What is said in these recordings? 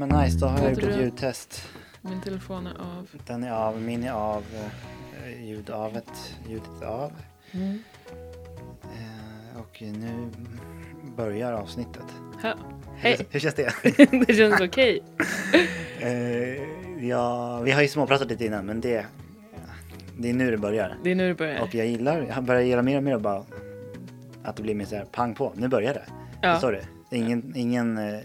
men nice, då har jag gjort ett ljudtest. Min telefon är av. Den är av, min är av, eh, ljud av ett, ljudet av. Mm. Eh, och nu börjar avsnittet. Hej, Hur känns det? det känns okej. eh, ja, vi har ju småpratat lite innan men det, det är nu det börjar. Det är nu det börjar. Och jag gillar, jag börjar gilla mer och mer och bara att det blir mer så här pang på. Nu börjar det. Ja. Förstår du? Ingen, ingen eh,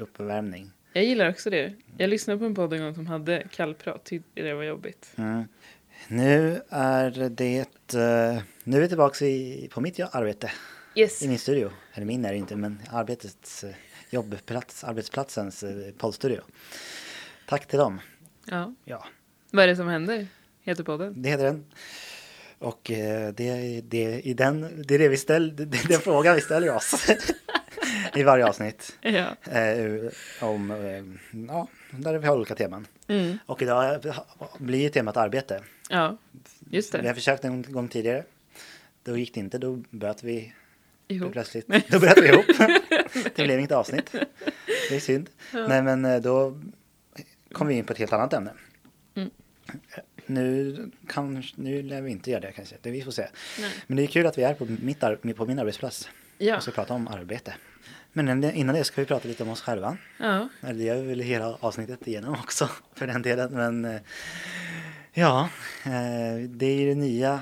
uppvärmning. Jag gillar också det. Jag lyssnade på en podd en gång som hade kallprat. Tyckte det var jobbigt. Mm. Nu är det, eh, nu är vi tillbaka i, på mitt arbete. Yes. I min studio. Eller min är det inte, men arbetets eh, jobbplats, arbetsplatsens eh, poddstudio. Tack till dem. Ja. Ja, Vad är det som händer? Heter podden. det heter den. Och det, det, i den, det är det vi ställer, det är den frågan vi ställer oss. I varje avsnitt. Ja. Eh, om, eh, ja, där vi har olika teman. Mm. Och idag blir temat arbete. Ja, just Vi har det. försökt en gång tidigare. Då gick det inte, då bröt vi Ihop. plötsligt. Då bröt vi ihop. Det blev inget avsnitt. Det är synd. Nej men eh, då kom vi in på ett helt annat ämne. Mm. Nu, kan, nu lär vi inte göra det kanske, det vi får se. Nej. Men det är kul att vi är på, mitt på min arbetsplats Ja. och ska prata om arbete. Men innan- det ska vi prata lite om oss själva. Ja. Eller det gör vi väl hela avsnittet igenom också för den delen. Men eh, ja, eh, det är ju nya,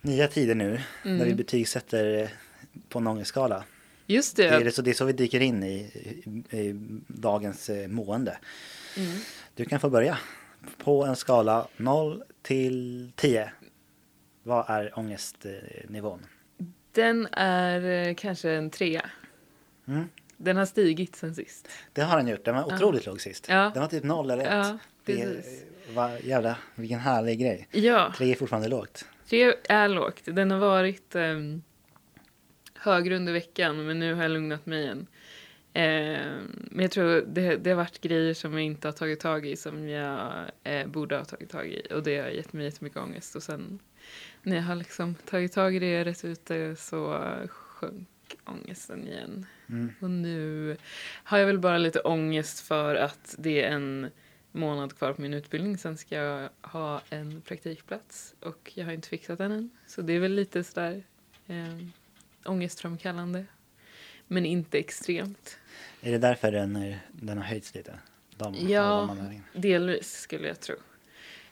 nya tider nu Mm. när vi betygsätter eh, på en ångestskala. Just Det är, det. det, så, det är så vi dyker in i, i, dagens mående. Mm. Du kan få börja på en skala 0 till 10. Vad är ångestnivån? Den är kanske en trea. Mm. Den har stigit sen sist. Det har den gjort. Den var otroligt låg sist. Ja. Den var typ 0 eller 1. Ja, det precis. var jävla, vilken härlig grej. Ja, 3 är fortfarande lågt. tre är lågt. Den har varit um, högre under veckan men nu har jag lugnat mig igen. Eh, men jag tror det, det har varit grejer som jag inte har tagit tag i som jag eh, borde ha tagit tag i och det har gett mig jättemycket ångest och sen när jag har liksom tagit tag i det rätt ut det så sjönk ångesten igen. Mm. Och nu har jag väl bara lite ångest för att det är en månad kvar på min utbildning. Sen ska jag ha en praktikplats och jag har inte fixat den än. Så det är väl lite sådär eh, ångestframkallande. Men inte extremt. Är det därför den, är, den har höjts lite? De, Ja. de. Delvis skulle jag tro.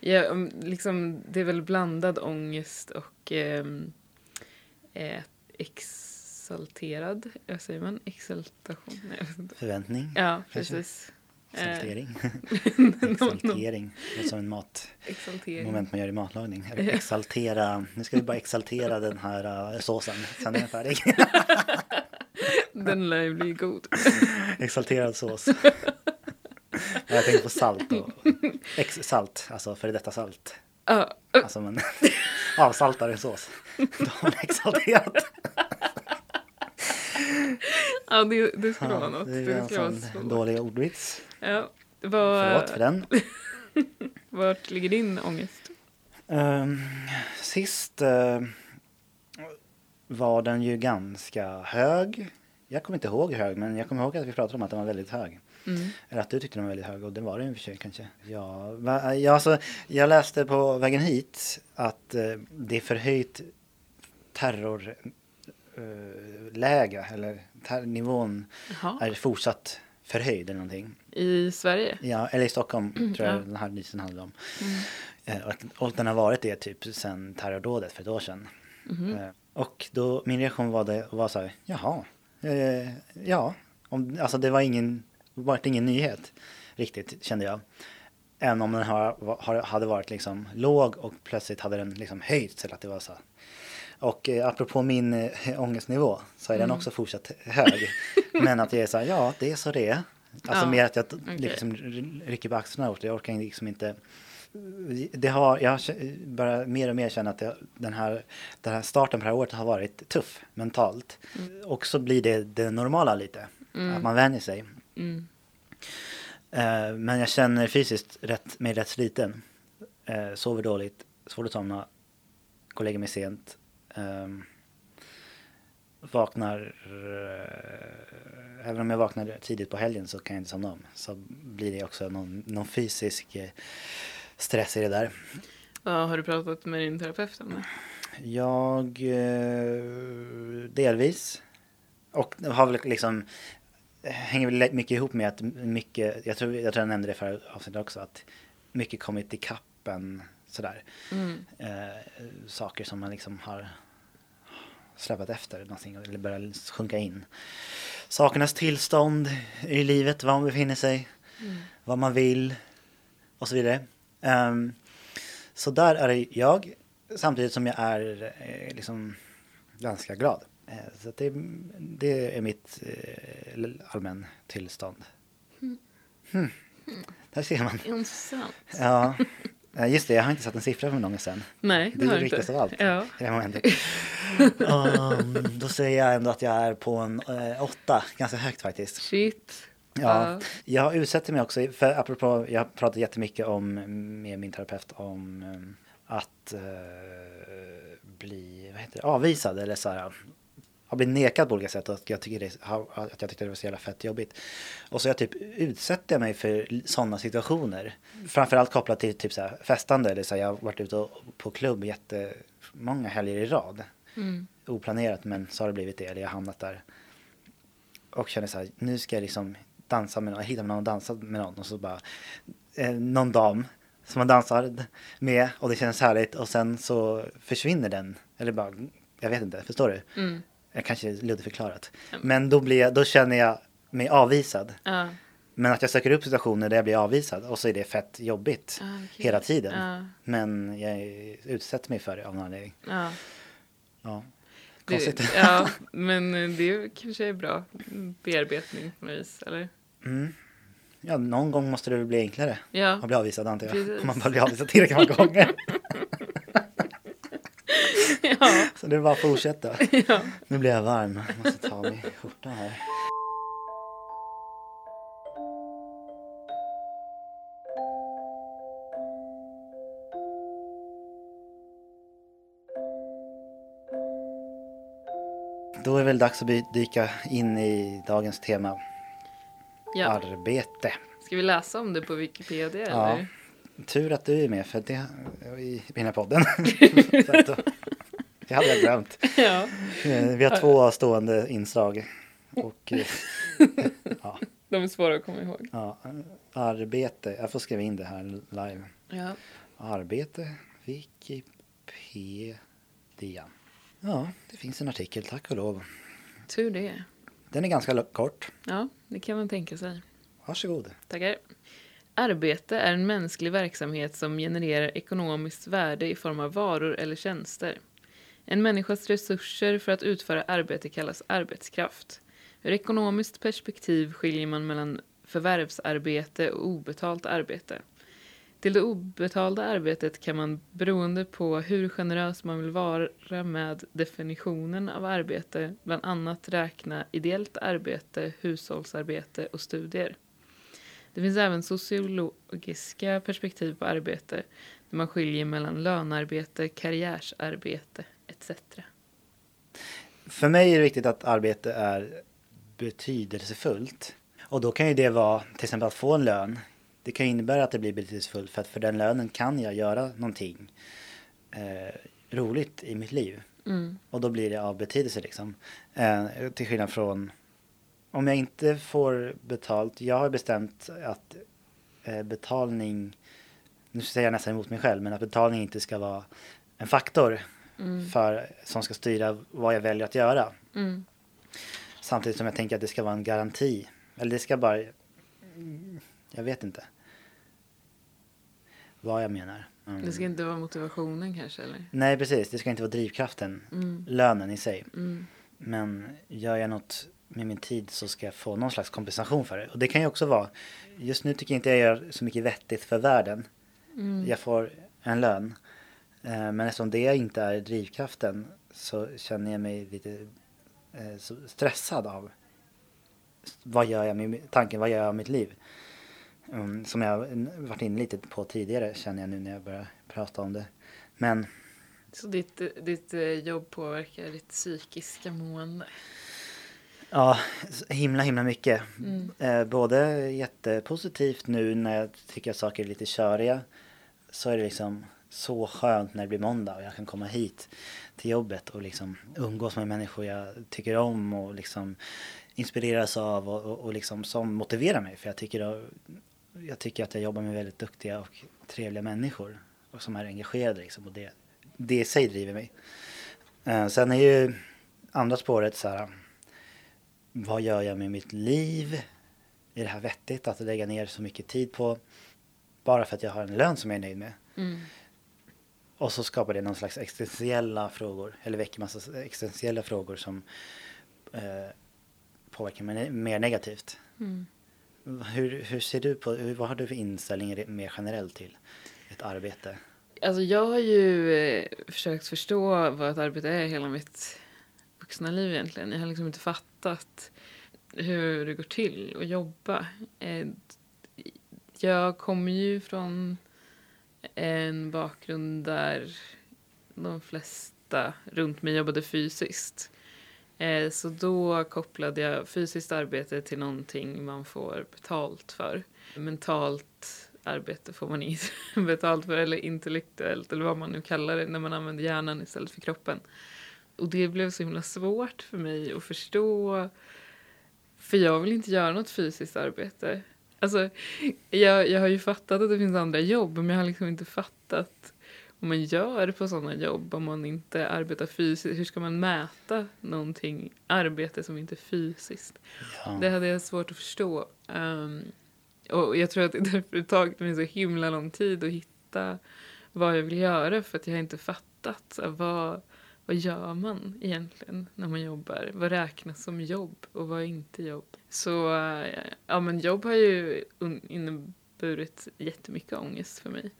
Um, liksom, det är väl blandad ångest och ehm, eh, exalterad, vad säger man? Exaltation? Nej. Förväntning? Ja, Kanske. precis. Eh, Exaltering? Exaltering. Det är som en mat, Exaltering. moment man gör i matlagning. Exaltera, nu ska vi bara exaltera den här uh, såsen. Sen är den färdig. Den lär ju bli god. Exalterad sås. Jag tänkte på salt och ex-salt, alltså före detta salt. Ja, Alltså man avsaltar en sås. Då har man exalterat. Ja det, det skulle vara Ja, något. det är Det en skulle vara sån så. dålig ordvits. Ja, Förlåt för den. vart ligger din ångest? Ehm, sist eh, var den ju ganska hög. Jag kommer inte ihåg hög, men jag kommer ihåg att vi pratade om att den var väldigt hög. Mm. Eller att du tyckte den var väldigt hög och det var den i och för sig kanske. Ja, va, ja alltså, jag läste på vägen hit att eh, det är förhöjt terrorläge läge, eller nivån Jaha. är fortsatt förhöjd eller någonting. I Sverige? Ja, eller i Stockholm tror jag ja. den här nyheten handlade om. Mm. Eh, Och, och den har varit det typ sedan terrordådet för ett år sedan. Eh, Och då, min reaktion var, det, var så här, jaha, eh, ja, om, alltså det var ingen, varit ingen nyhet riktigt kände jag. Än om den har, har, hade varit liksom låg och plötsligt hade den liksom höjts eller att det var så. Och eh, apropå min eh, ångestnivå så är den Mm. också fortsatt hög. Men att jag är så här, ja det är så det är. Alltså Ja, mer att jag liksom rycker på axlarna åt det. Jag orkar liksom inte det har, jag börjar mer och mer känna att den, här, den här starten på det här året har varit tuff mentalt. Och så blir det det normala lite. Att man vänjer sig. Mm. Eh, men jag känner fysiskt rätt, mig rätt sliten. Sover dåligt, svårt att somna, går och lägger mig sent. Ehm, vaknar, eh, även om jag vaknar tidigt på helgen så kan jag inte somna om. Så blir det också någon, någon fysisk eh, stress i det där. Ja, har du pratat med din terapeut om det? Jag eh, delvis. Och har väl liksom hänger väl mycket ihop med att mycket, jag tror jag, tror jag nämnde det förra avsnittet också, att mycket kommit ikapp en sådär. Mm. Eh, saker som man liksom har släpat efter någonting eller börjar sjunka in. Sakernas tillstånd i livet, var man befinner sig, Mm. vad man vill och så vidare. Ehm, så där är jag, samtidigt som jag är eh, liksom ganska glad. Eh, så det, det är mitt eh, allmän tillstånd. Hmm. Där ser man. Intressant. Ja, just det, jag har inte satt en siffra för en lång sedan. Nej, Det är har det du viktigaste av allt. Ja. I det här momentet. Um, då säger jag ändå att jag är på en eh, åtta, ganska högt faktiskt. Shit. Ja, jag utsätter mig också, för apropå, jag har pratat jättemycket om, med min terapeut om eh, att eh, bli vad heter det, avvisad eller så här, har blivit nekad på olika sätt och att jag, tycker det, att jag tyckte det var så jävla fett jobbigt. Och så jag typ utsätter jag mig för sådana situationer. Framförallt kopplat till typ så här festande eller så här, jag har varit ute på klubb jättemånga helger i rad. Mm. Oplanerat men så har det blivit det, eller jag har hamnat där. Och känner så här, nu ska jag liksom dansa med någon, hitta med någon och dansa med någon och så bara eh, någon dam som man dansar med och det känns härligt och sen så försvinner den. Eller bara, jag vet inte, förstår du? Mm. Jag kanske är luddigt förklarat. Ja. Men då, blir jag, då känner jag mig avvisad. Ja. Men att jag söker upp situationer där jag blir avvisad och så är det fett jobbigt Ah, okej. hela tiden. Ja. Men jag utsätter mig för det av någon anledning. Ja. Ja. Det, Konstigt. ja, men det kanske är bra bearbetning på något vis, eller? Mm. Ja, någon gång måste det väl bli enklare Ja, att bli avvisad antar jag. Precis. Om man bara blir avvisad tillräckligt många gånger. Ja, Så det är bara att fortsätta. ja. Nu blir jag varm. Jag måste ta av mig skjortan här. Då är det väl dags att dyka in i dagens tema. ja. Arbete. Ska vi läsa om det på Wikipedia Ja. eller? Tur att du är med för det i den här podden. Det hade jag glömt. Ja, Eh, Vi har två stående inslag. Och eh, ja, de är svåra att komma ihåg. ja, arbete. Jag får skriva in det här live. Ja, Arbete, Wikipedia. Ja, det finns en artikel, tack och lov. tur det. Den är ganska kort. Ja, det kan man tänka sig. Varsågod. Tackar. Arbete är en mänsklig verksamhet som genererar ekonomiskt värde i form av varor eller tjänster. En människas resurser för att utföra arbete kallas arbetskraft. Ur ekonomiskt perspektiv skiljer man mellan förvärvsarbete och obetalt arbete. Till det obetalda arbetet kan man, beroende på hur generös man vill vara med definitionen av arbete, bland annat räkna ideellt arbete, hushållsarbete och studier. Det finns även sociologiska perspektiv på arbete, där man skiljer mellan lönearbete, karriärsarbete etc. För mig är det viktigt att arbete är betydelsefullt. Och då kan ju det vara till exempel att få en lön. Det kan innebära att det blir betydelsefullt för att för den lönen kan jag göra någonting eh, roligt i mitt liv. Mm. Och då blir det av betydelse liksom. Eh, till skillnad från om jag inte får betalt. Jag har bestämt att eh, betalning, nu säger jag nästan emot mig själv, men att betalning inte ska vara en faktor Mm. för, som ska styra vad jag väljer att göra. Mm. Samtidigt som jag tänker att det ska vara en garanti. Eller det ska bara... mm, Jag vet inte. Vad jag menar. Mm. Det ska inte vara motivationen kanske, eller? Nej, precis. Det ska inte vara drivkraften. Mm. Lönen i sig. Mm. Men gör jag något med min tid så ska jag få någon slags kompensation för det. Och det kan ju också vara... Just nu tycker jag inte jag gör så mycket vettigt för världen. Mm. Jag får en lön. Eh, Men eftersom det inte är drivkraften så känner jag mig lite eh, stressad av vad gör jag med tanken, vad gör jag av mitt liv? Mm, som jag varit inne lite på tidigare känner jag nu när jag börjar prata om det. Men Så ditt, ditt eh, jobb påverkar ditt psykiska mående? Ja, himla himla mycket. Mm. Både jättepositivt nu när jag tycker att saker är lite köriga. Så är det liksom så skönt när det blir måndag och jag kan komma hit till jobbet och liksom umgås med människor jag tycker om och liksom inspireras av och, och, och liksom som motiverar mig. För jag tycker, jag tycker att jag jobbar med väldigt duktiga och trevliga människor och som är engagerade liksom och det, det i sig driver mig. Eh, sen är ju andra spåret så här vad gör jag med mitt liv? Är det här vettigt att lägga ner så mycket tid på bara för att jag har en lön som jag är nöjd med? Mm. Och så skapar det någon slags existentiella frågor, eller väcker massa existentiella frågor som eh, påverkar mig mer negativt. Mm. Hur, hur ser du på, hur, vad har du för inställning mer generellt till ett arbete? Alltså jag har ju eh, försökt förstå vad ett arbete är hela mitt vuxna liv egentligen. Jag har liksom inte fattat hur det går till att jobba. Eh, jag kommer ju från en bakgrund där de flesta runt mig jobbade fysiskt. Eh, så då kopplade jag fysiskt arbete till någonting man får betalt för. Mentalt arbete får man inte betalt för, eller intellektuellt, eller vad man nu kallar det, när man använder hjärnan istället för kroppen. Och det blev så himla svårt för mig att förstå, för jag vill inte göra något fysiskt arbete. Alltså, jag, jag har ju fattat att det finns andra jobb, men jag har liksom inte fattat vad man gör på sådana jobb om man inte arbetar fysiskt. Hur ska man mäta någonting, arbete som inte är fysiskt? Ja. Det hade jag svårt att förstå. Um, och jag tror att det därför det tagit mig så himla lång tid att hitta vad jag vill göra för att jag har inte fattat så vad, vad gör man egentligen när man jobbar? Vad räknas som jobb och vad är inte jobb? Så eh, ja, men jobb har ju inneburit jättemycket ångest för mig.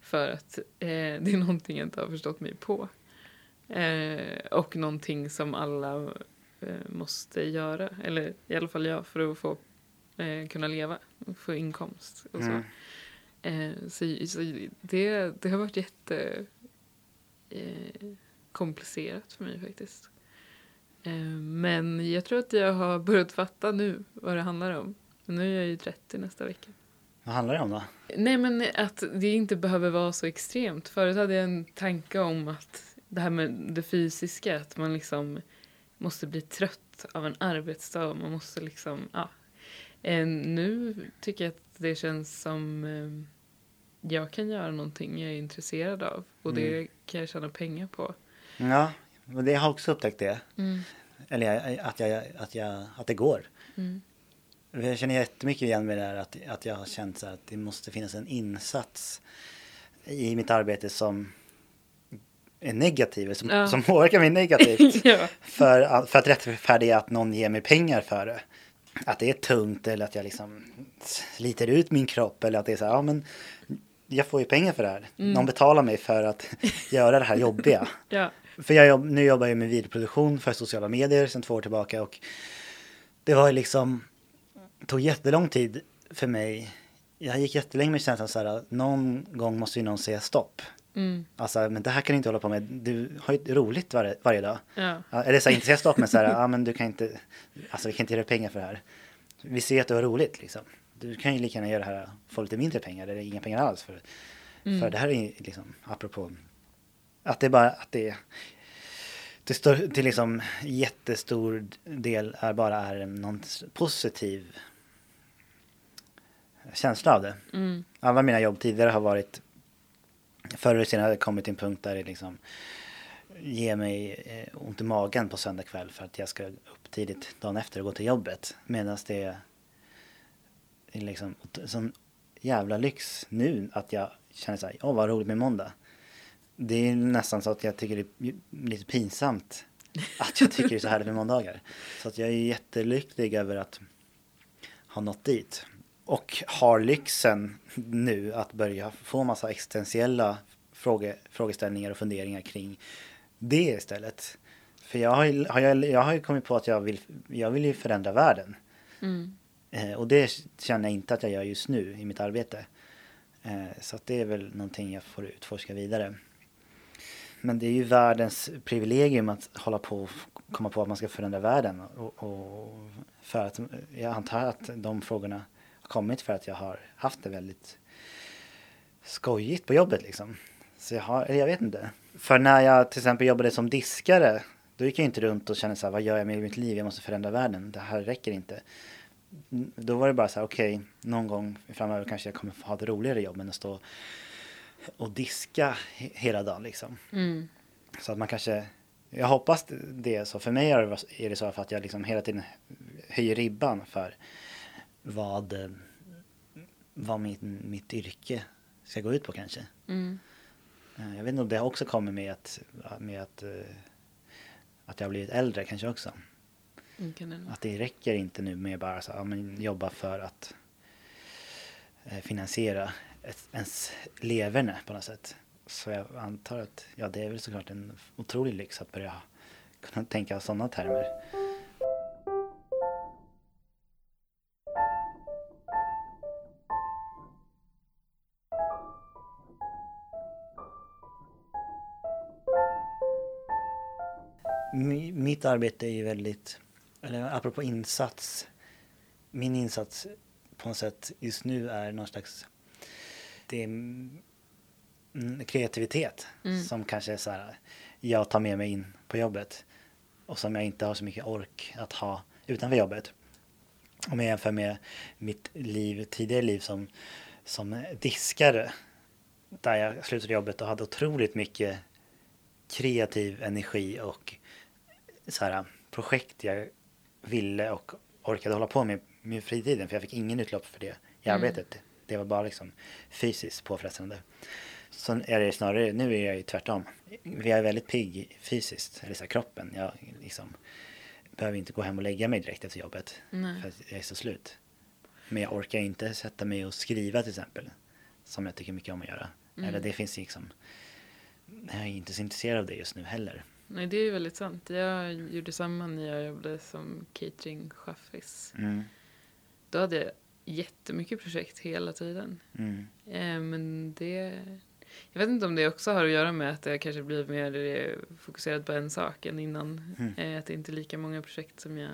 För att eh, det är någonting jag inte har förstått mig på. Eh, och någonting som alla eh, måste göra, eller i alla fall jag, för att få eh, kunna leva och få inkomst och så. Mm. Eh, så, så det, det har varit jätte komplicerat för mig faktiskt. Eh, men jag tror att jag har börjat fatta nu vad det handlar om. Nu är jag ju 30 nästa vecka. Vad handlar det om då? Nej men att det inte behöver vara så extremt. Förut hade jag en tanke om att det här med det fysiska, att man liksom måste bli trött av en arbetsdag. Man måste liksom, ja. Eh, nu tycker jag att det känns som eh, jag kan göra någonting jag är intresserad av. Och det Mm. kan jag tjäna pengar på. Ja, och det jag har också upptäckt det. Mm. Eller att, jag, att, jag, att det går. Mm. Jag känner jättemycket igen med det här att, att jag har känt så att det måste finnas en insats i mitt arbete som är negativ, som, Ja. som påverkar mig negativt. ja. för, att- för att rättfärdiga att någon ger mig pengar för det. Att det är tungt eller att jag liksom sliter ut min kropp eller att det är så här, ja men jag får ju pengar för det här. Mm. Någon betalar mig för att göra det här jobbiga. ja. För jag nu jobbar jag med videoproduktion för sociala medier sedan två år tillbaka och det var liksom, tog jättelång tid för mig. Jag gick jättelänge med känslan så här, att någon gång måste ju någon säga stopp. Mm. Alltså, men det här kan du inte hålla på med. Du har ju roligt varje, varje dag. ja. Eller så här, inte säga stopp, men så här, ja men du kan inte, alltså vi kan inte ge dig pengar för det här. Vi ser att du har roligt liksom. Du kan ju lika gärna göra det här, få lite mindre pengar eller inga pengar alls. För, Mm. för det här är ju liksom, apropå, att det bara, att det till, stör, till liksom jättestor del är bara är någon positiv känsla av det. Mm. Alla mina jobb tidigare har varit Förr eller senare har det kommit till en punkt där det liksom ger mig eh, ont i magen på söndag kväll för att jag ska upp tidigt dagen efter och gå till jobbet. Medan det är liksom sån jävla lyx nu att jag känner så här, åh vad roligt med måndag. Det är nästan så att jag tycker det är lite pinsamt att jag tycker det är så härligt med måndagar. Så att jag är jättelycklig över att ha nått dit. Och har lyxen nu att börja få massa existentiella fråge, frågeställningar och funderingar kring det istället. För jag har, ju- har jag, jag har kommit på att jag vill, jag vill ju förändra världen. Mm. Eh, och det känner jag inte att jag gör just nu i mitt arbete. Eh, så att det är väl någonting jag får utforska vidare men det är ju världens privilegium att hålla på och komma på att man ska förändra världen. Och, och för att jag antar att de frågorna har kommit för att jag har haft det väldigt skojigt på jobbet liksom. Så jag har, eller jag vet inte. För när jag till exempel jobbade som diskare, då gick jag inte runt och kände så här, vad gör jag med mitt liv? Jag måste förändra världen. Det här räcker inte. Då var det bara så här, okej, okay, någon gång framöver kanske jag kommer få ha ett roligare jobb än att stå och diska hela dagen liksom. Mm. Så att man kanske, jag hoppas det så. För mig är det så för att jag liksom hela tiden höjer ribban för vad, vad mitt, mitt yrke ska gå ut på kanske. Mm. Jag vet inte om det också kommer med att, med att, att jag har blivit äldre kanske också. Mm, att det räcker inte nu med bara så, ja, men jobba för att eh, finansiera ens leverne på något sätt. Så jag antar att ja, det är väl såklart en otrolig lyx att börja kunna tänka sådana termer. Mitt arbete är ju väldigt, eller apropå insats, min insats på något sätt just nu är någon slags det är kreativitet Mm. som kanske är så här, jag tar med mig in på jobbet och som jag inte har så mycket ork att ha utanför jobbet. Om jag jämför med mitt liv, tidigare liv som, som diskare där jag slutade jobbet och hade otroligt mycket kreativ energi och så här, projekt jag ville och orkade hålla på med med fritiden för jag fick ingen utlopp för det i Mm. Det var bara liksom fysiskt påfrestande. Så är det snarare, nu är jag ju tvärtom. Jag är väldigt pigg fysiskt, eller så kroppen. Jag liksom behöver inte gå hem och lägga mig direkt efter jobbet. Nej. För att jag är så slut. Men jag orkar inte sätta mig och skriva till exempel. Som jag tycker mycket om att göra. Mm. Eller det finns liksom, jag är inte så intresserad av det just nu heller. Nej, det är ju väldigt sant. Jag gjorde samma när jag jobbade som cateringchaffis. Mm. Då hade jag jättemycket projekt hela tiden. Mm. Eh, men det... Jag vet inte om det också har att göra med att jag kanske blir mer eh, fokuserad på en sak än innan. Mm. Eh, att det inte är lika många projekt som jag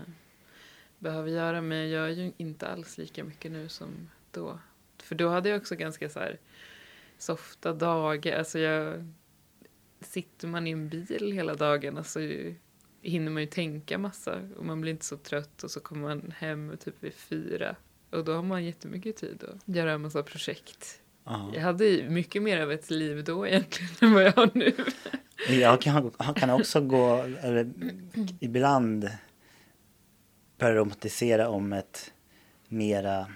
behöver göra. Men jag gör ju inte alls lika mycket nu som då. För då hade jag också ganska så här softa dagar. Alltså jag... Sitter man i en bil hela dagen så hinner man ju tänka massa. Och man blir inte så trött och så kommer man hem typ vid fyra. Och då har man jättemycket tid att göra en massa projekt. Ja. Jag hade mycket mer av ett liv då egentligen än vad jag har nu. Jag kan, kan också gå, eller ibland romantisera om ett mera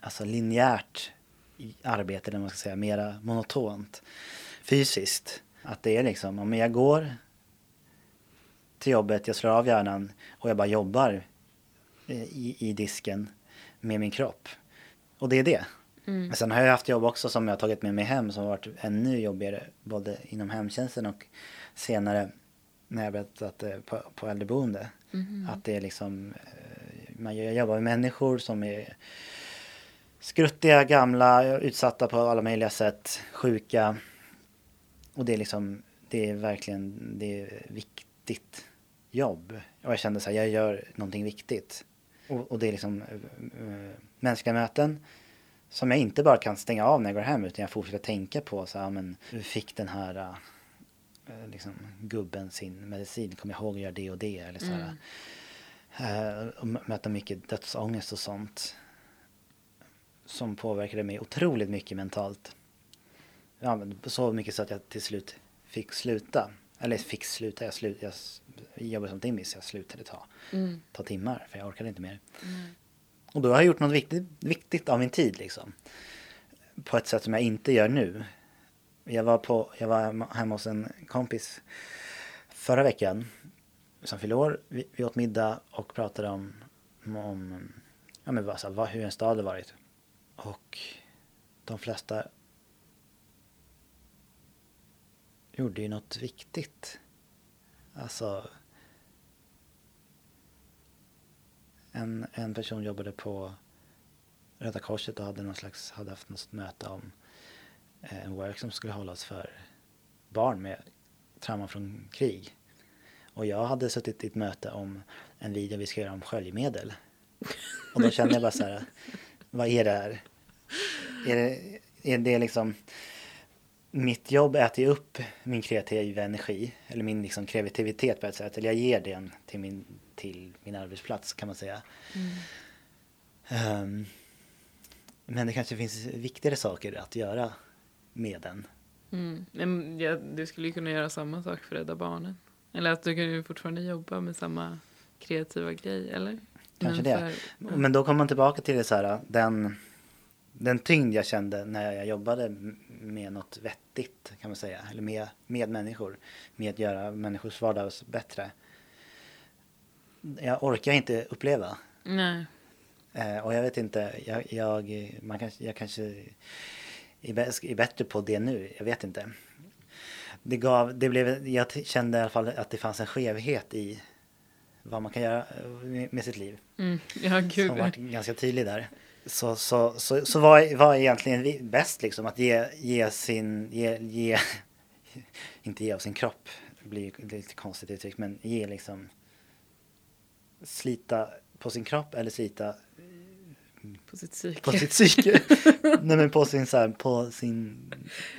alltså linjärt arbete, eller man ska säga, mera monotont fysiskt. Att det är liksom, om jag går till jobbet, jag slår av hjärnan och jag bara jobbar i, i disken med min kropp. Och det är det. Mm. Men sen har jag haft jobb också som jag har tagit med mig hem som har varit ännu jobbigare både inom hemtjänsten och senare när jag arbetat eh, på, på äldreboende. Mhm. Att det är liksom, eh, man jag jobbar med människor som är skruttiga, gamla, utsatta på alla möjliga sätt, sjuka. Och det är liksom, det är verkligen, det är viktigt jobb. Och jag kände så här, jag gör någonting viktigt. Och, och det är liksom äh, mänskliga möten som jag inte bara kan stänga av när jag går hem utan jag fortsätter tänka på så här, men hur fick den här äh, liksom, gubben sin medicin? Kommer jag ihåg att göra det och det? Eller så här, Mm. äh, och mö- möta mycket dödsångest och sånt. Som påverkade mig otroligt mycket mentalt. Ja, så mycket så att jag till slut fick sluta. Eller fick sluta, jag, slut, jag jobbade som timmis, jag slutade ta, Mm. ta timmar för jag orkade inte mer. Mm. Och då har jag gjort något viktigt, viktigt av min tid liksom. På ett sätt som jag inte gör nu. Jag var, på, jag var hemma- hos en kompis förra veckan som fyllde år. Vi, vi åt middag och pratade om, om ja, men bara så här, vad, hur en stad hade varit. Och de flesta gjorde ju något viktigt. Alltså en, en person jobbade på Röda Korset och hade någon slags, hade haft något möte om eh, en work som skulle hållas för barn med trauma från krig. Och jag hade suttit i ett möte om en video vi ska göra om sköljmedel. Och då kände jag bara så här, vad är det här? Är det, är det liksom, mitt jobb äter ju upp min kreativa energi, eller min liksom kreativitet på ett sätt, eller jag ger den till min, till min arbetsplats kan man säga. Um, men det kanske finns viktigare saker att göra med den. Mm. Men ja, du skulle ju kunna göra samma sak för Rädda Barnen. Eller att du kan ju fortfarande jobba med samma kreativa grej, eller? Kanske Men det. för- Men då kommer man tillbaka till det så här, den, den tyngd jag kände när jag jobbade med något vettigt kan man säga. Eller med, med människor. Med att göra människors vardag bättre. Jag orkar inte uppleva. Nej. Eh, och jag vet inte, jag, jag, man kanske, jag kanske är, bä- är bättre på det nu. Jag vet inte. Det gav, det blev, jag kände i alla fall att det fanns en skevhet i vad man kan göra eh, med, med sitt liv. Mm. Ja, gud. Som varit ganska tydlig där. Så, så, så, så vad, vad är egentligen bäst liksom? Att ge, ge sin, ge, ge, inte ge av sin kropp, det blir lite konstigt uttryck, men ge liksom slita på sin kropp eller slita På sitt psyke. på sitt psyke. Nej men på sin, så här, på sin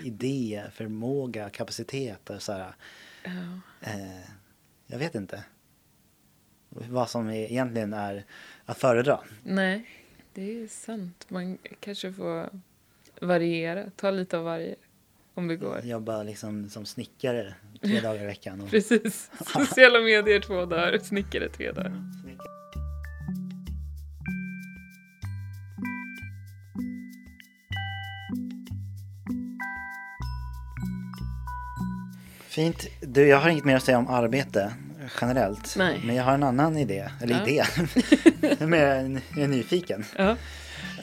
idé, förmåga, kapacitet och så här. Ja. Eh, jag vet inte. Vad som egentligen är att föredra. Nej, det är sant. Man kanske får variera, ta lite av varje om det går. Jobba liksom som snickare tre dagar i veckan. Och... Precis. Sociala medier två dagar, snickare tre dagar. Fint. Du, jag har inget mer att säga om arbete generellt. Nej. Men jag har en annan idé. Eller Ja. idé. men jag är, jag är nyfiken. Ja,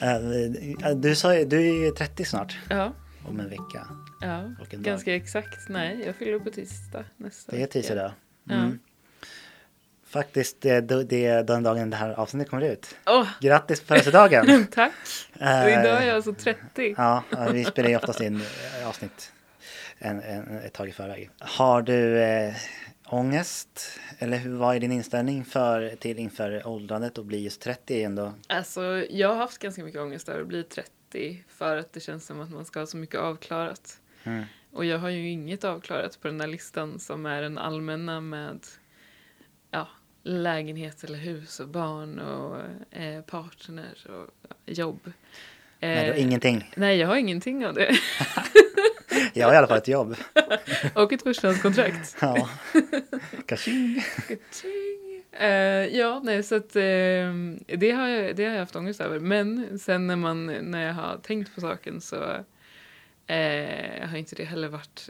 Eh, Du, sa, ju- du är ju 30 snart. ja, Om en vecka. ja. Och en Ganska exakt. Nej, jag fyller på tisdag nästa Det är tisdag vecka. idag. Mm. Faktiskt, det, det är den dagen det här avsnittet kommer ut. Åh, Grattis på födelsedagen! tack! Och Eh, idag är jag alltså 30. Ja, ja, vi spelar ju oftast in eh, avsnitt en, en, ett tag i förväg. Har du eh, ångest? Eller hur, vad är din inställning för, till inför åldrandet och bli just 30 ändå? Alltså, jag har haft ganska mycket ångest över att bli 30 för att det känns som att man ska ha så mycket avklarat. Mm. Och jag har ju inget avklarat på den där listan som är den allmänna med ja, lägenhet eller hus och barn och eh, partner och jobb. Nej, du har Eh, ingenting. nej, jag har ingenting av det. Jag har i alla fall ett jobb. och ett förstahandskontrakt. Ja. Kaching. Ka-ching! Eh, ja, nej, så att eh, det, har jag, det har jag haft ångest över. Men sen när, man, när jag har tänkt på saken så eh, har inte det heller varit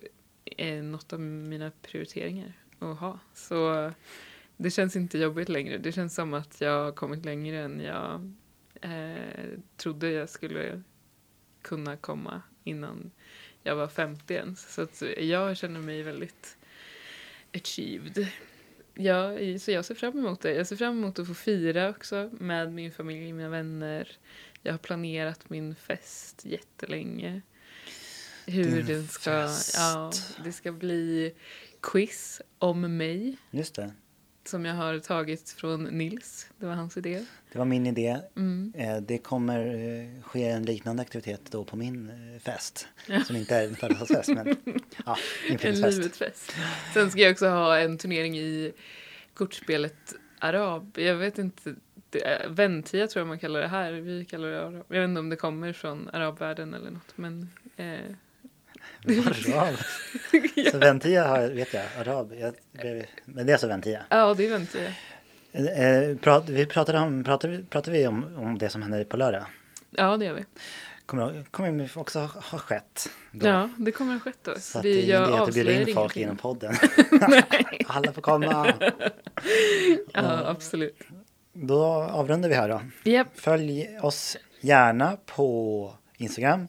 eh, något av mina prioriteringar att ha. Så det känns inte jobbigt längre. Det känns som att jag har kommit längre än jag eh, trodde jag skulle kunna komma innan jag var 50 ens. Så att jag känner mig väldigt achieved. Ja, så jag ser fram emot det. Jag ser fram emot att få fira också med min familj, mina vänner. Jag har planerat min fest jättelänge. Hur Din den ska... fest. Ja, det ska bli quiz om mig Just det. Som jag har tagit från Nils. Det var hans idé. Det var min idé. Mm. Eh, Det kommer eh, ske en liknande aktivitet då på min eh, fest. Som inte är en födelsedagsfest men ja, En inflyttningsfest. livets fest. Sen ska jag också ha en turnering i kortspelet Arab. Jag vet inte. Ventia tror jag man kallar det här. Vi kallar det Arab. Jag vet inte om det kommer från arabvärlden eller något. Men eh, Arab. Så Ventia har, vet jag, arab. Jag, men det är alltså Ventia. ja, det är Ventia. Eh, prat, vi pratade, om, pratade, pratade vi om, om det som hände på lördag. Ja, det gör vi. Kommer, kommer också ha, skett. Då. Ja, det kommer ha skett då. Så vi, det är att du bjuder in folk genom podden. Alla får komma. Ja, absolut. Då avrundar vi här då. Japp. Följ oss gärna på Instagram.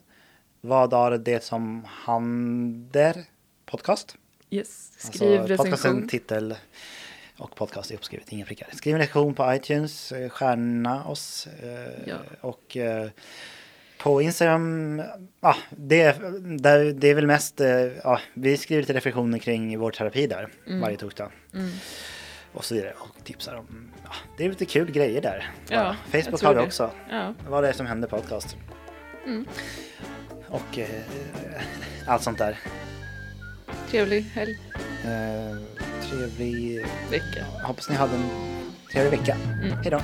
Vad är det som händer? Podcast. Yes. Skriv Alltså, podcasten, recension. titel och podcast är uppskrivet, inga prickar. Skriv en recension på iTunes, eh, stjärna oss eh, Ja. och eh, På Instagram, ja, det, där, det är väl mest, ja, vi skriver lite reflektioner kring vår terapi där varje torsdag. Mm. Och så vidare. Och tipsar om, ja, det är lite kul grejer där. Ja, Facebook har vi också. Ja. Vad det är som händer podcast. Mm. Och eh, allt sånt där. Trevlig helg, Eh, trevlig, vecka. hoppas ni hade en trevlig vecka. Mm. Hej då.